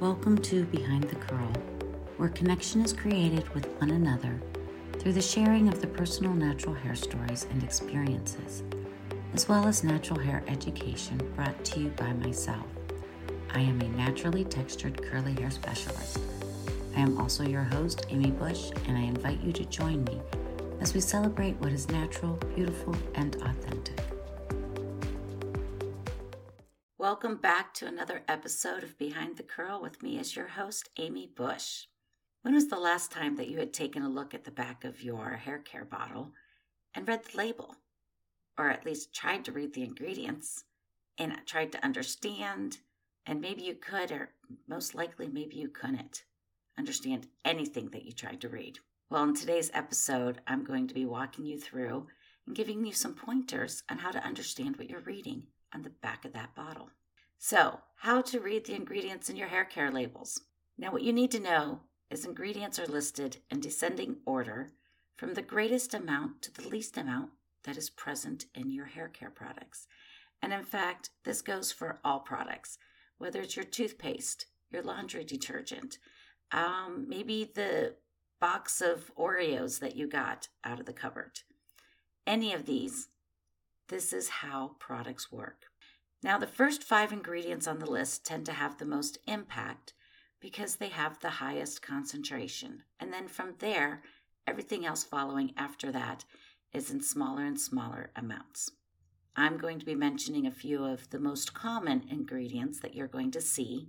Welcome to Behind the Curl, where connection is created with one another through the sharing of the personal natural hair stories and experiences, as well as natural hair education brought to you by myself. I am a naturally textured curly hair specialist. I am also your host, Amy Bush, and I invite you to join me as we celebrate what is natural, beautiful, and authentic. Welcome back to another episode of Behind the Curl with me as your host, Amy Bush. When was the last time that you had taken a look at the back of your hair care bottle and read the label? Or at least tried to read the ingredients and tried to understand? And maybe you could, or most likely, maybe you couldn't understand anything that you tried to read. Well, in today's episode, I'm going to be walking you through and giving you some pointers on how to understand what you're reading on the back of that bottle. So, how to read the ingredients in your hair care labels. Now, what you need to know is ingredients are listed in descending order from the greatest amount to the least amount that is present in your hair care products. And in fact, this goes for all products, whether it's your toothpaste, your laundry detergent, um, maybe the box of Oreos that you got out of the cupboard. Any of these, this is how products work. Now, the first five ingredients on the list tend to have the most impact because they have the highest concentration. And then from there, everything else following after that is in smaller and smaller amounts. I'm going to be mentioning a few of the most common ingredients that you're going to see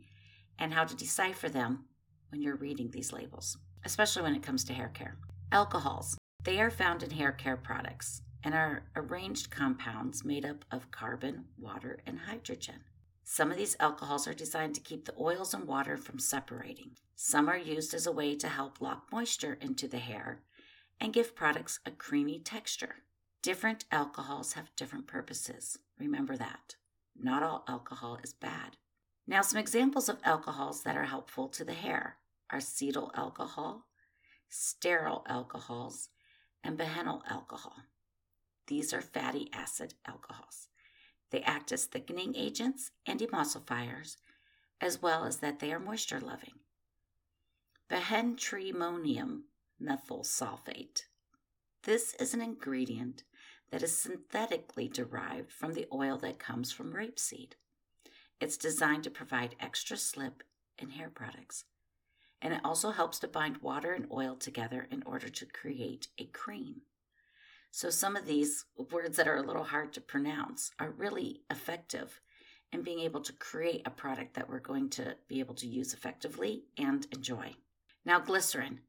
and how to decipher them when you're reading these labels, especially when it comes to hair care. Alcohols. They are found in hair care products and are arranged compounds made up of carbon, water, and hydrogen. Some of these alcohols are designed to keep the oils and water from separating. Some are used as a way to help lock moisture into the hair and give products a creamy texture. Different alcohols have different purposes. Remember that. Not all alcohol is bad. Now, some examples of alcohols that are helpful to the hair are cetyl alcohol, stearyl alcohols, and behenyl alcohol. These are fatty acid alcohols. They act as thickening agents and emulsifiers, as well as that they are moisture loving. Behentrimonium methosulfate. This is an ingredient that is synthetically derived from the oil that comes from rapeseed. It's designed to provide extra slip in hair products, and it also helps to bind water and oil together in order to create a cream. So, some of these words that are a little hard to pronounce are really effective in being able to create a product that we're going to be able to use effectively and enjoy. Now, glycerin.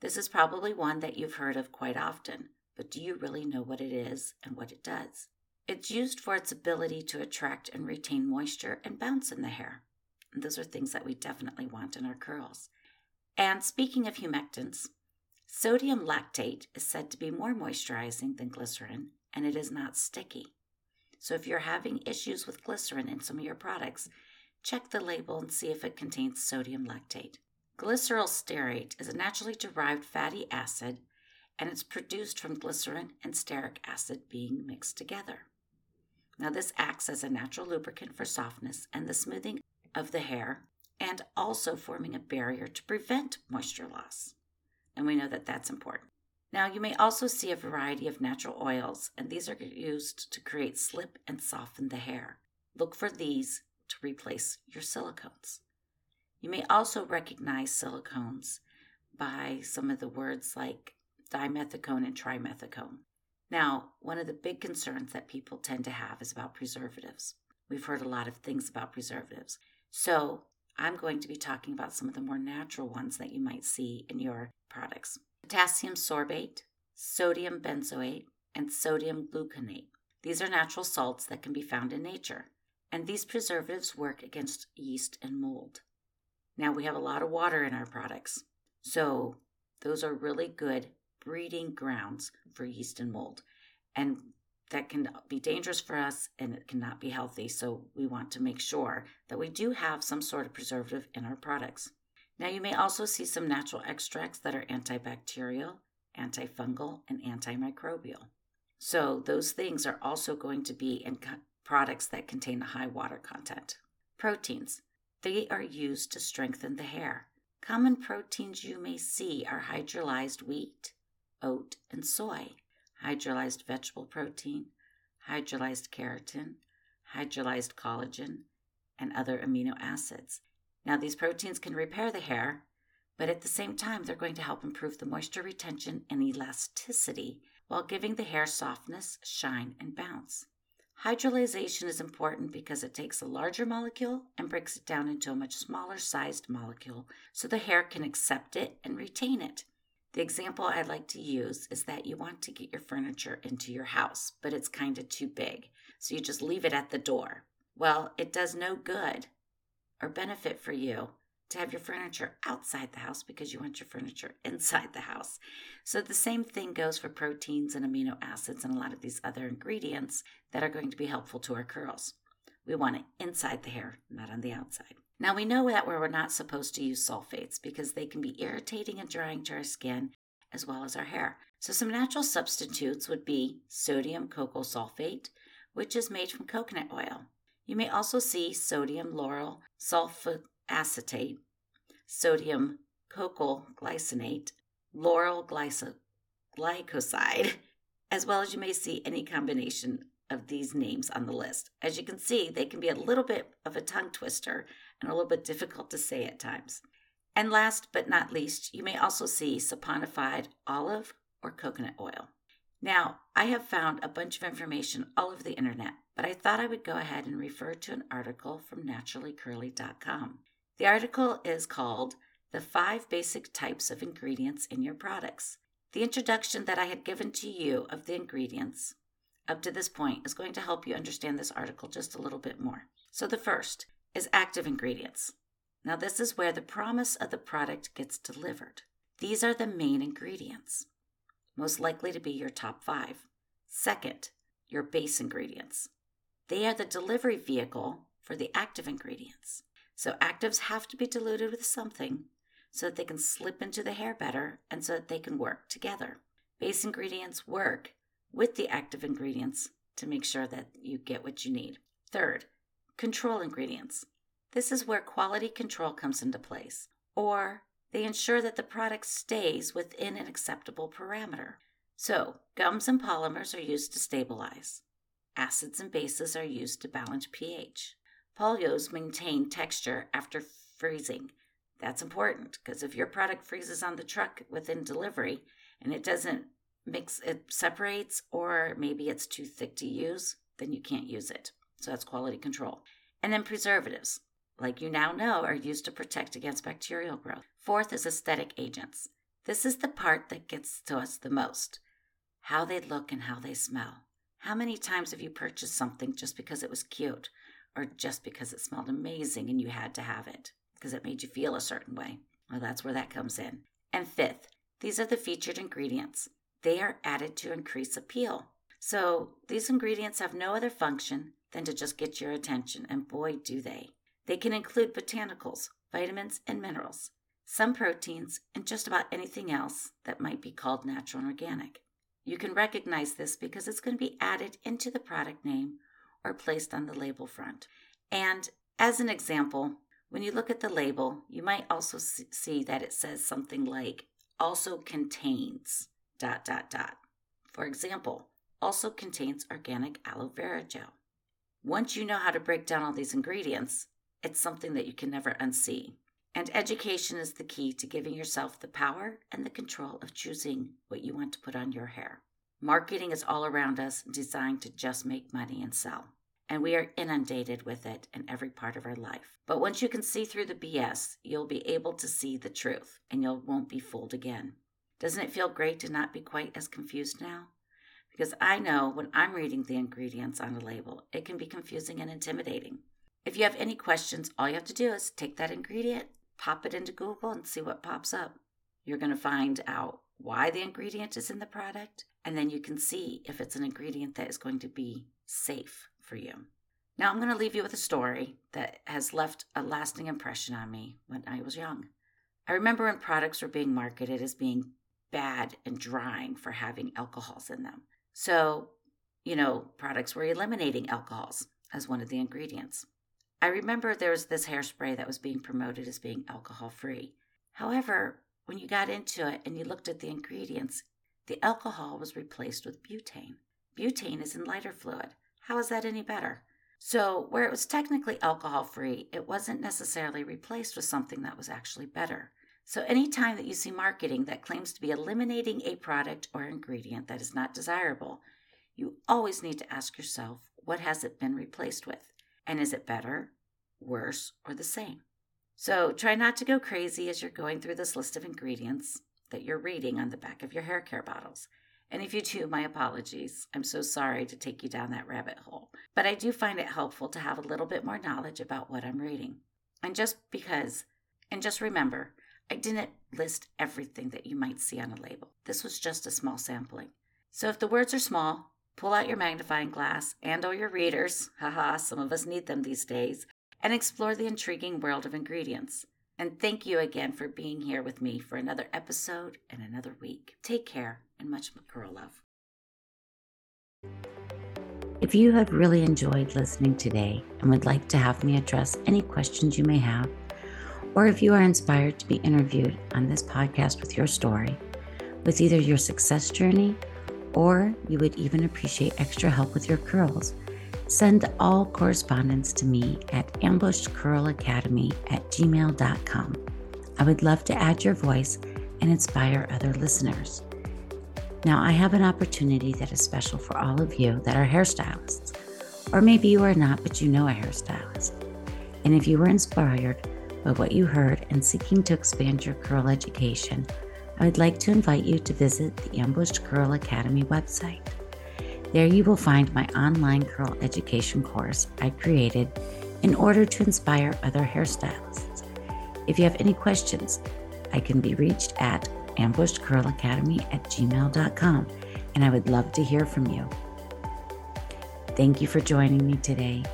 This is probably one that you've heard of quite often, but do you really know what it is and what it does? It's used for its ability to attract and retain moisture and bounce in the hair. Those are things that we definitely want in our curls. And speaking of humectants, Sodium lactate is said to be more moisturizing than glycerin, and it is not sticky. So if you're having issues with glycerin in some of your products, check the label and see if it contains sodium lactate. Glyceryl stearate is a naturally derived fatty acid, and it's produced from glycerin and stearic acid being mixed together. Now, this acts as a natural lubricant for softness and the smoothing of the hair, and also forming a barrier to prevent moisture loss and we know that that's important. Now, you may also see a variety of natural oils, and these are used to create slip and soften the hair. Look for these to replace your silicones. You may also recognize silicones by some of the words like dimethicone and trimethicone. Now, one of the big concerns that people tend to have is about preservatives. We've heard a lot of things about preservatives. So, I'm going to be talking about some of the more natural ones that you might see in your products potassium sorbate, sodium benzoate, and sodium gluconate. These are natural salts that can be found in nature, and these preservatives work against yeast and mold. Now, we have a lot of water in our products, so those are really good breeding grounds for yeast and mold. And that can be dangerous for us and it cannot be healthy. So we want to make sure that we do have some sort of preservative in our products. Now, you may also see some natural extracts that are antibacterial, antifungal, and antimicrobial. So, those things are also going to be in products that contain a high water content. Proteins. They are used to strengthen the hair. Common proteins you may see are hydrolyzed wheat, oat, and soy, hydrolyzed vegetable protein, hydrolyzed keratin, hydrolyzed collagen, and other amino acids. Now, these proteins can repair the hair, but at the same time, they're going to help improve the moisture retention and elasticity while giving the hair softness, shine, and bounce. Hydrolyzation is important because it takes a larger molecule and breaks it down into a much smaller sized molecule so the hair can accept it and retain it. The example I'd like to use is that you want to get your furniture into your house, but it's kind of too big, so you just leave it at the door. Well, it does no good or benefit for you to have your furniture outside the house because you want your furniture inside the house. So the same thing goes for proteins and amino acids and a lot of these other ingredients that are going to be helpful to our curls. We want it inside the hair, not on the outside. Now we know that we're not supposed to use sulfates because they can be irritating and drying to our skin as well as our hair. So some natural substitutes would be sodium coco sulfate, which is made from coconut oil. You may also see sodium lauryl sulfate sodium cocoyl glycinate, lauryl glucoside, as well as you may see any combination of these names on the list. As you can see, they can be a little bit of a tongue twister and a little bit difficult to say at times. And last but not least, you may also see saponified olive or coconut oil. Now, I have found a bunch of information all over the internet, but I thought I would go ahead and refer to an article from naturallycurly.com. The article is called The Five Basic Types of Ingredients in Your Products. The introduction that I had given to you of the ingredients up to this point is going to help you understand this article just a little bit more. So, the first is active ingredients. Now, this is where the promise of the product gets delivered. These are the main ingredients, most likely to be your top five. Second, your base ingredients. They are the delivery vehicle for the active ingredients. So actives have to be diluted with something so that they can slip into the hair better and so that they can work together. Base ingredients work with the active ingredients to make sure that you get what you need. Third, control ingredients. This is where quality control comes into place, or they ensure that the product stays within an acceptable parameter. So, gums and polymers are used to stabilize. Acids and bases are used to balance pH. Polyols maintain texture after freezing. That's important because if your product freezes on the truck within delivery and it doesn't mix, it separates, or maybe it's too thick to use, then you can't use it. So that's quality control. And then preservatives, like you now know, are used to protect against bacterial growth. Fourth is aesthetic agents. This is the part that gets to us the most how they look and how they smell. How many times have you purchased something just because it was cute or just because it smelled amazing and you had to have it because it made you feel a certain way. Well, that's where that comes in. And fifth, these are the featured ingredients. They are added to increase appeal. So these ingredients have no other function than to just get your attention, and boy, do they. They can include botanicals, vitamins, and minerals, some proteins, and just about anything else that might be called natural and organic. You can recognize this because it's going to be added into the product name or placed on the label front. And as an example, when you look at the label, you might also see that it says something like also contains dot dot dot. For example, also contains organic aloe vera gel. Once you know how to break down all these ingredients, it's something that you can never unsee. And education is the key to giving yourself the power and the control of choosing what you want to put on your hair. Marketing is all around us, designed to just make money and sell. And we are inundated with it in every part of our life. But once you can see through the BS, you'll be able to see the truth and you won't be fooled again. Doesn't it feel great to not be quite as confused now? Because I know when I'm reading the ingredients on a label, it can be confusing and intimidating. If you have any questions, all you have to do is take that ingredient, pop it into Google, and see what pops up. You're going to find out why the ingredient is in the product, and then you can see if it's an ingredient that is going to be safe for you. Now, I'm going to leave you with a story that has left a lasting impression on me when I was young. I remember when products were being marketed as being bad and drying for having alcohols in them. So, you know, products were eliminating alcohols as one of the ingredients. I remember there was this hairspray that was being promoted as being alcohol free. However, when you got into it and you looked at the ingredients, the alcohol was replaced with butane. Butane is in lighter fluid. How is that any better? So, where it was technically alcohol free, it wasn't necessarily replaced with something that was actually better. So, anytime that you see marketing that claims to be eliminating a product or ingredient that is not desirable, you always need to ask yourself what has it been replaced with? And is it better, worse, or the same? So, try not to go crazy as you're going through this list of ingredients that you're reading on the back of your hair care bottles. And if you do, my apologies. I'm so sorry to take you down that rabbit hole. But I do find it helpful to have a little bit more knowledge about what I'm reading. And just because, and just remember, I didn't list everything that you might see on a label. This was just a small sampling. So if the words are small, pull out your magnifying glass and or your readers, haha, some of us need them these days, and explore the intriguing world of ingredients. And thank you again for being here with me for another episode and another week. Take care and much girl love. If you have really enjoyed listening today and would like to have me address any questions you may have, or if you are inspired to be interviewed on this podcast with your story, with either your success journey or you would even appreciate extra help with your curls, Send all correspondence to me at ambushedcurlacademy at gmail.com. I would love to add your voice and inspire other listeners. Now, I have an opportunity that is special for all of you that are hairstylists, or maybe you are not, but you know a hairstylist. And if you were inspired by what you heard and seeking to expand your curl education, I would like to invite you to visit the Ambushed Curl Academy website. There you will find my online curl education course I created in order to inspire other hairstylists. If you have any questions, I can be reached at ambushedcurlacademy at gmail.com, and I would love to hear from you. Thank you for joining me today.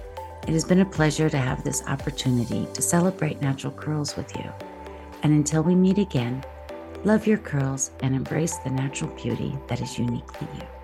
It has been a pleasure to have this opportunity to celebrate natural curls with you. And until we meet again, love your curls and embrace the natural beauty that is uniquely you.